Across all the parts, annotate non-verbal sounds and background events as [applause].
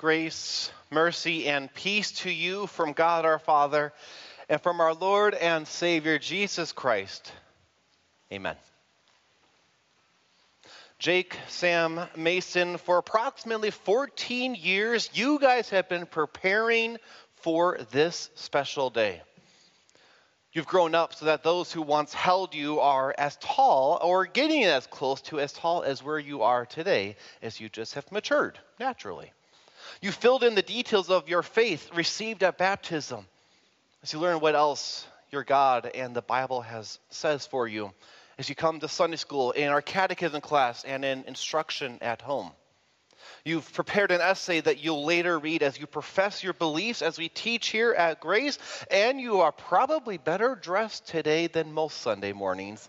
grace, mercy, and peace to you from God our Father and from our Lord and Savior Jesus Christ. Amen. Jake, Sam, Mason, for approximately 14 years, you guys have been preparing for this special day. You've grown up so that those who once held you are as tall or getting as close to as tall as where you are today as you just have matured naturally. You filled in the details of your faith received at baptism as you learn what else your God and the Bible has says for you as you come to Sunday school in our catechism class and in instruction at home. You've prepared an essay that you'll later read as you profess your beliefs as we teach here at Grace, and you are probably better dressed today than most Sunday mornings.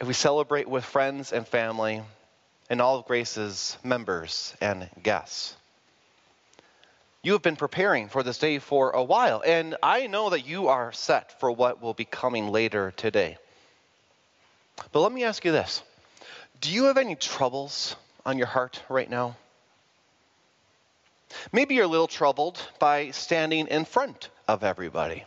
If we celebrate with friends and family and all of Grace's members and guests. You have been preparing for this day for a while, and I know that you are set for what will be coming later today. But let me ask you this Do you have any troubles on your heart right now? Maybe you're a little troubled by standing in front of everybody.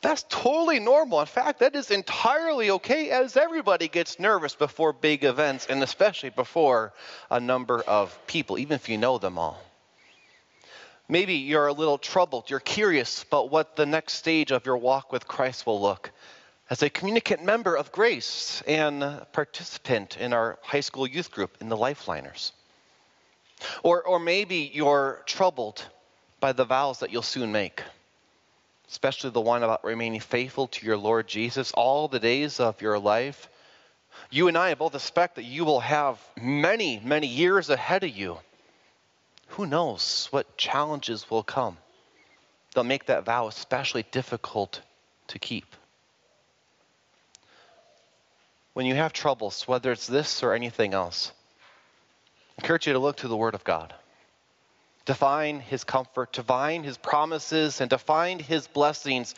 That's totally normal. In fact, that is entirely okay as everybody gets nervous before big events and especially before a number of people, even if you know them all. Maybe you're a little troubled. You're curious about what the next stage of your walk with Christ will look as a communicant member of Grace and participant in our high school youth group in the Lifeliners. Or, or maybe you're troubled by the vows that you'll soon make, especially the one about remaining faithful to your Lord Jesus all the days of your life. You and I both expect that you will have many, many years ahead of you. Who knows what challenges will come? They'll make that vow especially difficult to keep when you have troubles, whether it's this or anything else, I encourage you to look to the Word of God. To find His comfort, to find His promises, and to find His blessings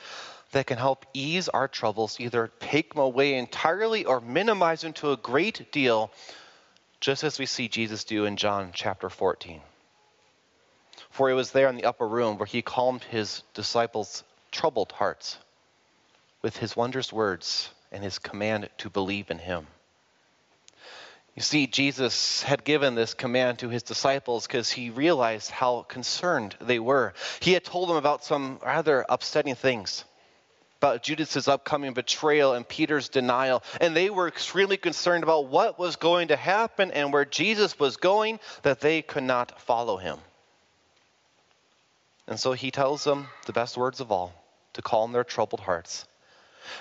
that can help ease our troubles, either take them away entirely or minimize them to a great deal, just as we see Jesus do in John chapter 14. For it was there in the upper room where he calmed his disciples' troubled hearts with his wondrous words and his command to believe in him. You see, Jesus had given this command to his disciples because he realized how concerned they were. He had told them about some rather upsetting things about Judas's upcoming betrayal and Peter's denial, and they were extremely concerned about what was going to happen and where Jesus was going that they could not follow him. And so he tells them the best words of all to calm their troubled hearts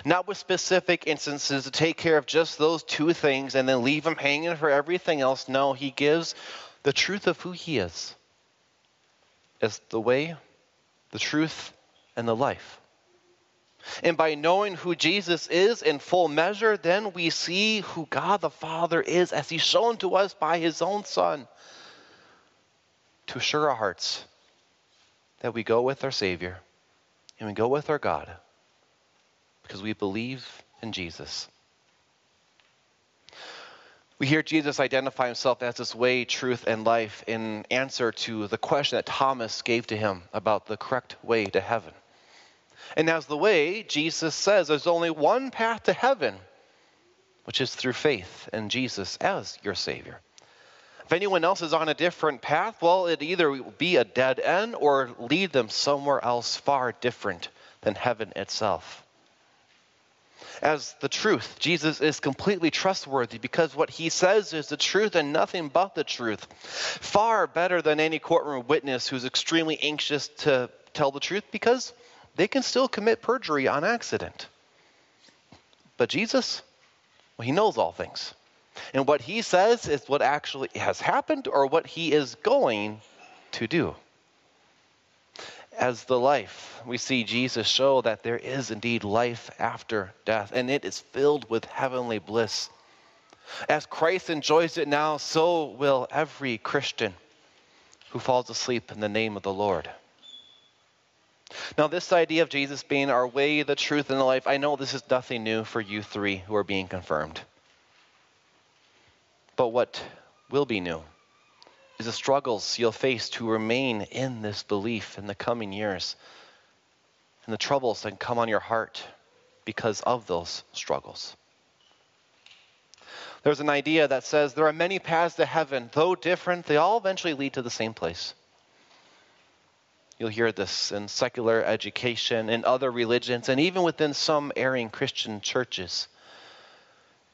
not with specific instances to take care of just those two things and then leave him hanging for everything else. No, he gives the truth of who he is as the way, the truth, and the life. And by knowing who Jesus is in full measure, then we see who God the Father is as he's shown to us by his own Son to assure our hearts that we go with our Savior and we go with our God because we believe in Jesus. We hear Jesus identify himself as this way, truth, and life in answer to the question that Thomas gave to him about the correct way to heaven. And as the way, Jesus says there's only one path to heaven, which is through faith in Jesus as your Savior. If anyone else is on a different path, well, it either will be a dead end or lead them somewhere else far different than heaven itself as the truth. Jesus is completely trustworthy because what he says is the truth and nothing but the truth. Far better than any courtroom witness who's extremely anxious to tell the truth because they can still commit perjury on accident. But Jesus, well, he knows all things. And what he says is what actually has happened or what he is going to do as the life. We see Jesus show that there is indeed life after death, and it is filled with heavenly bliss. As Christ enjoys it now, so will every Christian who falls asleep in the name of the Lord. Now, this idea of Jesus being our way, the truth, and the life, I know this is nothing new for you three who are being confirmed. But what will be new is the struggles you'll face to remain in this belief in the coming years and the troubles that come on your heart because of those struggles. There's an idea that says there are many paths to heaven, though different, they all eventually lead to the same place. You'll hear this in secular education, in other religions, and even within some erring Christian churches.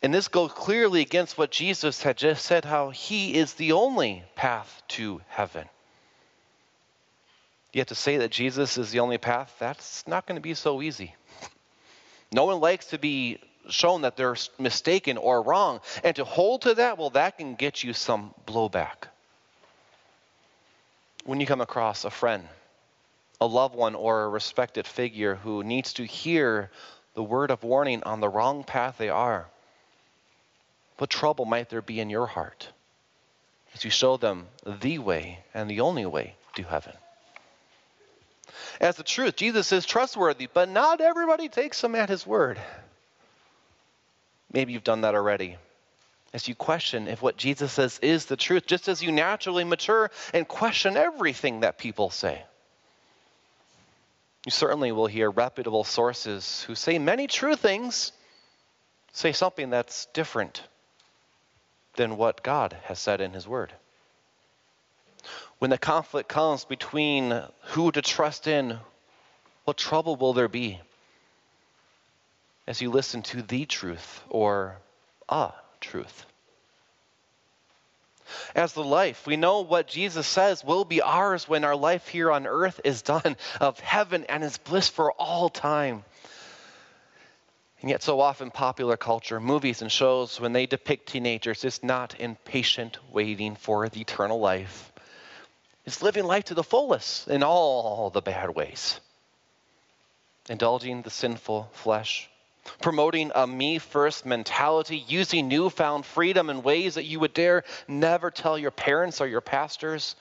And this goes clearly against what Jesus had just said how he is the only path to heaven. Yet to say that Jesus is the only path, that's not going to be so easy. No one likes to be shown that they're mistaken or wrong. And to hold to that, well, that can get you some blowback. When you come across a friend, a loved one, or a respected figure who needs to hear the word of warning on the wrong path they are, what trouble might there be in your heart as you show them the way and the only way to heaven? As the truth, Jesus is trustworthy, but not everybody takes him at his word. Maybe you've done that already. As you question if what Jesus says is the truth, just as you naturally mature and question everything that people say. You certainly will hear reputable sources who say many true things, say something that's different than what God has said in His Word. When the conflict comes between who to trust in, what trouble will there be? as you listen to the truth or a truth. As the life, we know what Jesus says will be ours when our life here on earth is done, of heaven and its bliss for all time. And yet, so often, popular culture, movies and shows, when they depict teenagers, it's not impatient waiting for the eternal life. It's living life to the fullest in all the bad ways, indulging the sinful flesh, promoting a me first mentality, using newfound freedom in ways that you would dare never tell your parents or your pastors.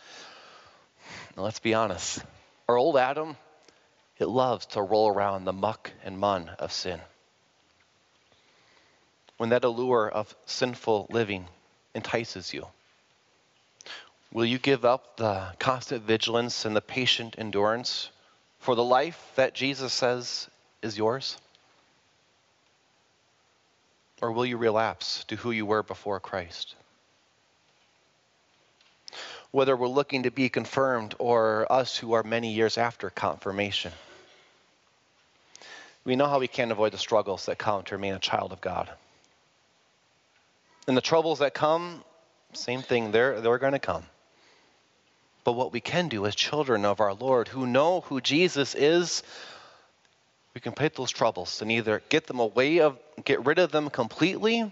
Now, let's be honest. Our old Adam, it loves to roll around the muck and mun of sin. When that allure of sinful living entices you, will you give up the constant vigilance and the patient endurance for the life that Jesus says is yours? Or will you relapse to who you were before Christ? Whether we're looking to be confirmed or us who are many years after confirmation, we know how we can't avoid the struggles that come to remain a child of God. And the troubles that come, same thing, they're, they're going to come. But what we can do as children of our Lord who know who Jesus is, we can put those troubles and either get them away of get rid of them completely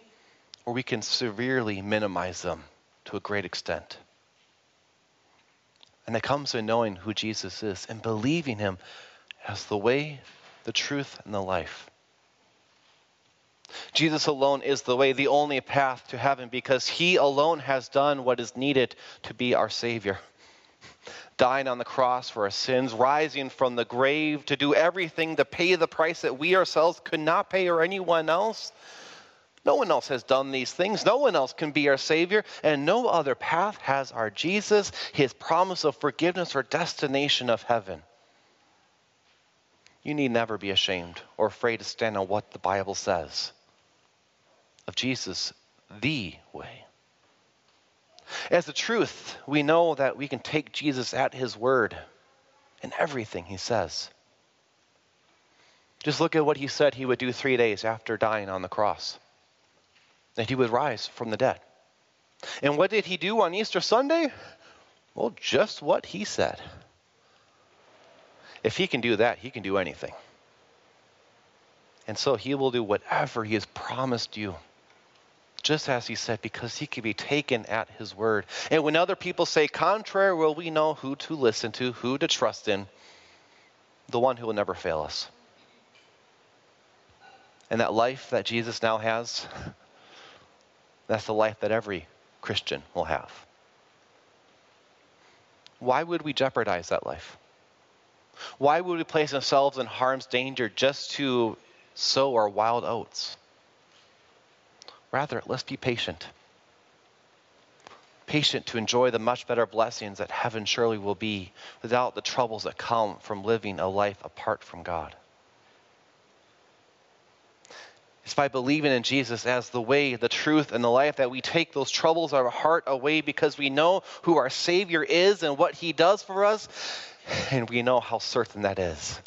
or we can severely minimize them to a great extent. And it comes in knowing who Jesus is and believing him as the way, the truth, and the life. Jesus alone is the way, the only path to heaven, because he alone has done what is needed to be our Savior dying on the cross for our sins, rising from the grave to do everything to pay the price that we ourselves could not pay or anyone else. No one else has done these things. No one else can be our Savior, and no other path has our Jesus, His promise of forgiveness or destination of heaven. You need never be ashamed or afraid to stand on what the Bible says of Jesus, the way. As the truth, we know that we can take Jesus at his word in everything he says. Just look at what he said he would do three days after dying on the cross that he would rise from the dead. And what did he do on Easter Sunday? Well, just what he said. If he can do that, he can do anything. And so he will do whatever he has promised you just as he said, because he can be taken at his word. And when other people say contrary, well, we know who to listen to, who to trust in, the one who will never fail us. And that life that Jesus now has, [laughs] that's the life that every Christian will have. Why would we jeopardize that life? Why would we place ourselves in harm's danger just to sow our wild oats? Rather, let's be patient. patient to enjoy the much better blessings that heaven surely will be without the troubles that come from living a life apart from God. It's by believing in Jesus as the way, the truth, and the life that we take those troubles of our heart away because we know who our Savior is and what He does for us, and we know how certain that is.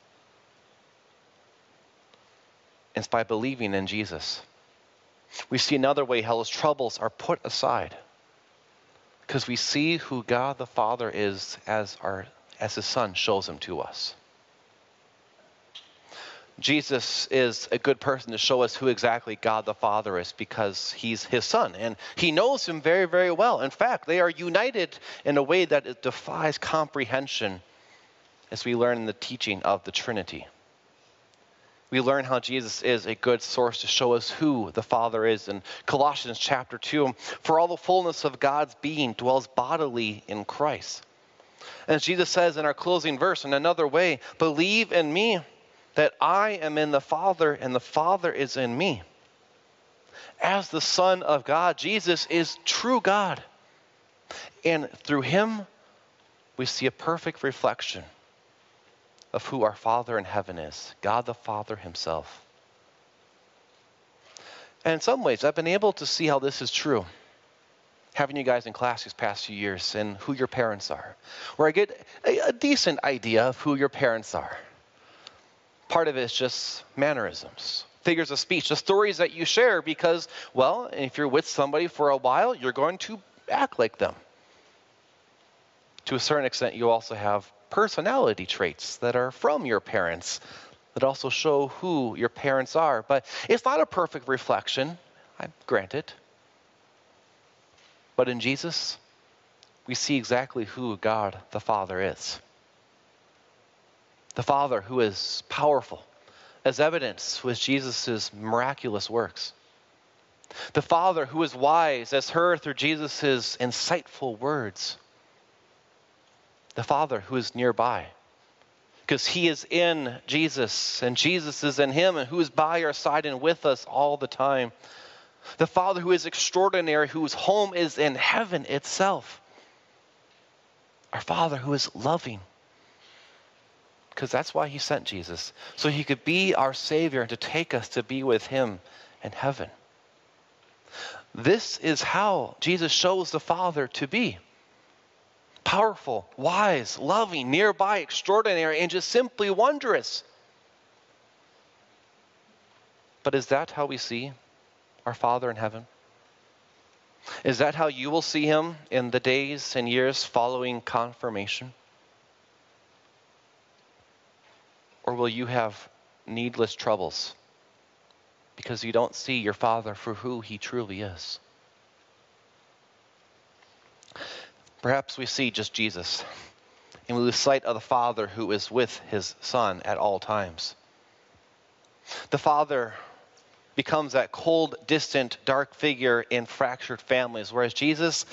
It's by believing in Jesus. We see another way hell's troubles are put aside because we see who God the Father is as, our, as His Son shows Him to us. Jesus is a good person to show us who exactly God the Father is because he's his son and he knows him very, very well. In fact, they are united in a way that it defies comprehension as we learn in the teaching of the Trinity. We learn how Jesus is a good source to show us who the Father is in Colossians chapter 2. For all the fullness of God's being dwells bodily in Christ. And Jesus says in our closing verse, in another way, believe in me that I am in the Father and the Father is in me. As the Son of God, Jesus is true God. And through him, we see a perfect reflection of who our Father in heaven is God the Father Himself. And in some ways, I've been able to see how this is true. Having you guys in class these past few years and who your parents are, where I get a, a decent idea of who your parents are. Part of it is just mannerisms, figures of speech, the stories that you share, because, well, if you're with somebody for a while, you're going to act like them. To a certain extent, you also have personality traits that are from your parents that also show who your parents are. But it's not a perfect reflection, I grant it. But in Jesus, we see exactly who God the Father is the Father who is powerful, as evidence with Jesus' miraculous works. The Father who is wise, as heard through Jesus' insightful words. The Father who is nearby, because He is in Jesus, and Jesus is in Him, and who is by our side and with us all the time. The Father who is extraordinary, whose home is in heaven itself. Our Father who is loving because that's why he sent Jesus, so he could be our Savior and to take us to be with him in heaven. This is how Jesus shows the Father to be powerful, wise, loving, nearby, extraordinary, and just simply wondrous. But is that how we see our Father in heaven? Is that how you will see him in the days and years following confirmation? Or will you have needless troubles because you don't see your Father for who He truly is? Perhaps we see just Jesus and we lose sight of the Father who is with His Son at all times. The Father becomes that cold, distant, dark figure in fractured families, whereas Jesus,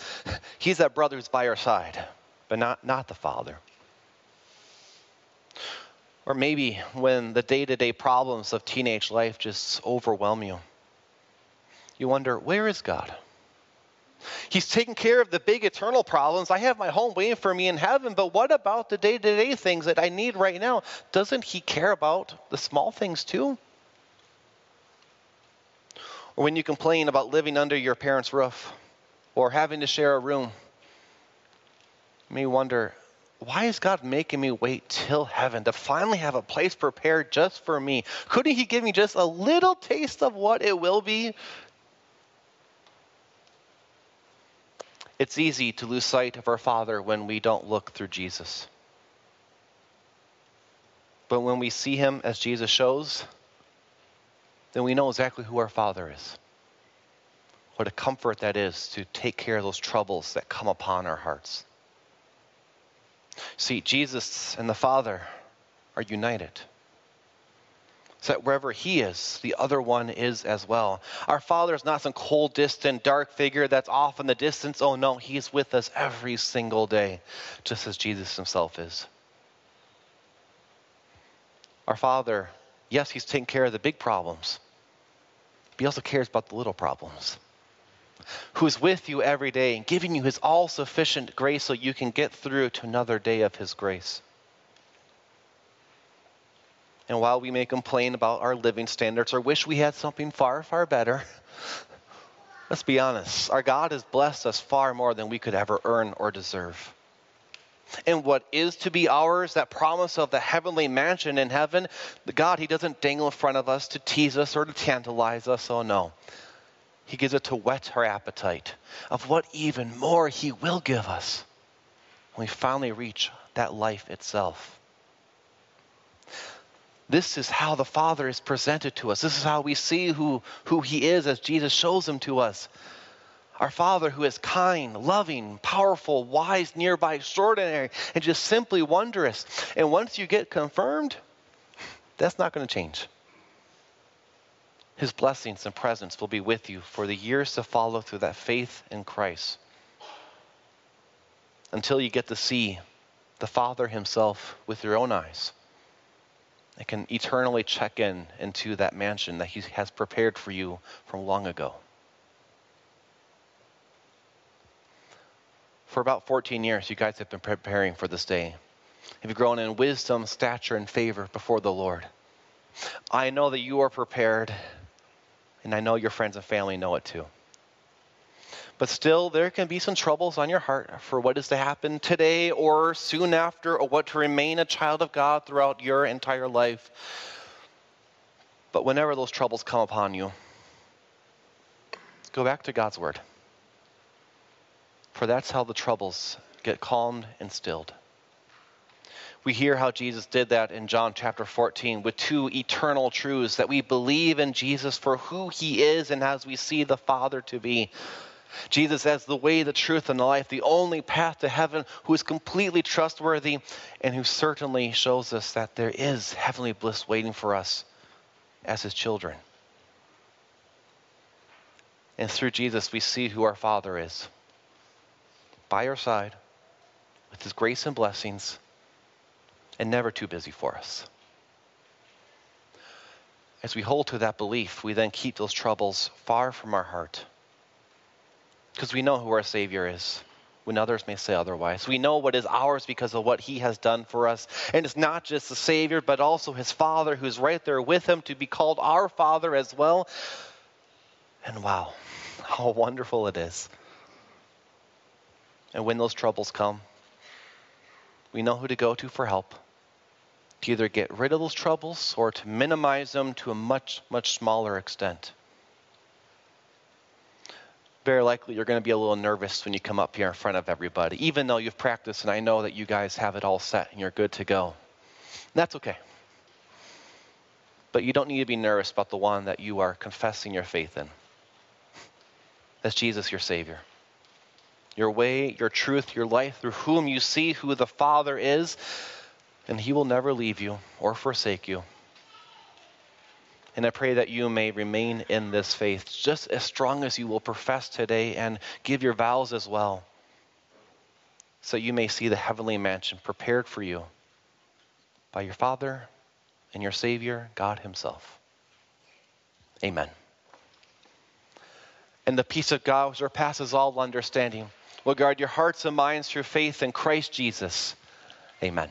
He's that brother who's by our side, but not, not the Father. Or maybe when the day to day problems of teenage life just overwhelm you, you wonder, where is God? He's taking care of the big eternal problems. I have my home waiting for me in heaven, but what about the day to day things that I need right now? Doesn't He care about the small things too? Or when you complain about living under your parents' roof or having to share a room, you may wonder, why is God making me wait till heaven to finally have a place prepared just for me? Couldn't He give me just a little taste of what it will be? It's easy to lose sight of our Father when we don't look through Jesus. But when we see Him as Jesus shows, then we know exactly who our Father is. What a comfort that is to take care of those troubles that come upon our hearts. See, Jesus and the Father are united. So that wherever He is, the other one is as well. Our Father is not some cold, distant, dark figure that's off in the distance. Oh no, He's with us every single day, just as Jesus Himself is. Our Father, yes, He's taking care of the big problems, but He also cares about the little problems. who's with you every day and giving you his all sufficient grace so you can get through to another day of his grace. And while we may complain about our living standards or wish we had something far, far better, [laughs] let's be honest. Our God has blessed us far more than we could ever earn or deserve. And what is to be ours, that promise of the heavenly mansion in heaven, the God, He doesn't dangle in front of us to tease us or to tantalize us. Oh, no. He gives it to whet our appetite of what even more He will give us when we finally reach that life itself. This is how the Father is presented to us. This is how we see who, who He is as Jesus shows Him to us. Our Father who is kind, loving, powerful, wise, nearby, extraordinary, and just simply wondrous. And once you get confirmed, that's not going to change. His blessings and presence will be with you for the years to follow through that faith in Christ. Until you get to see the Father Himself with your own eyes. And can eternally check in into that mansion that He has prepared for you from long ago. For about 14 years, you guys have been preparing for this day. You've grown in wisdom, stature, and favor before the Lord. I know that you are prepared, and I know your friends and family know it too. But still, there can be some troubles on your heart for what is to happen today or soon after, or what to remain a child of God throughout your entire life. But whenever those troubles come upon you, go back to God's Word for that's how the troubles get calmed and stilled. We hear how Jesus did that in John chapter 14 with two eternal truths that we believe in Jesus for who he is and as we see the Father to be. Jesus as the way, the truth, and the life, the only path to heaven, who is completely trustworthy and who certainly shows us that there is heavenly bliss waiting for us as his children. And through Jesus, we see who our Father is by our side with his grace and blessings and never too busy for us. As we hold to that belief, we then keep those troubles far from our heart because we know who our Savior is when others may say otherwise. We know what is ours because of what He has done for us. And it's not just the Savior, but also His Father who's right there with Him to be called our Father as well. And wow, how wonderful it is and when those troubles come, we know who to go to for help to either get rid of those troubles or to minimize them to a much, much smaller extent. Very likely you're going to be a little nervous when you come up here in front of everybody, even though you've practiced and I know that you guys have it all set and you're good to go. And that's okay. But you don't need to be nervous about the one that you are confessing your faith in. That's Jesus, your Savior your way, your truth, your life, through whom you see who the Father is, and He will never leave you or forsake you. And I pray that you may remain in this faith just as strong as you will profess today and give your vows as well, so you may see the heavenly mansion prepared for you by your Father and your Savior, God Himself. Amen. And the peace of God, which surpasses all understanding, will guard your hearts and minds through faith in Christ Jesus. Amen.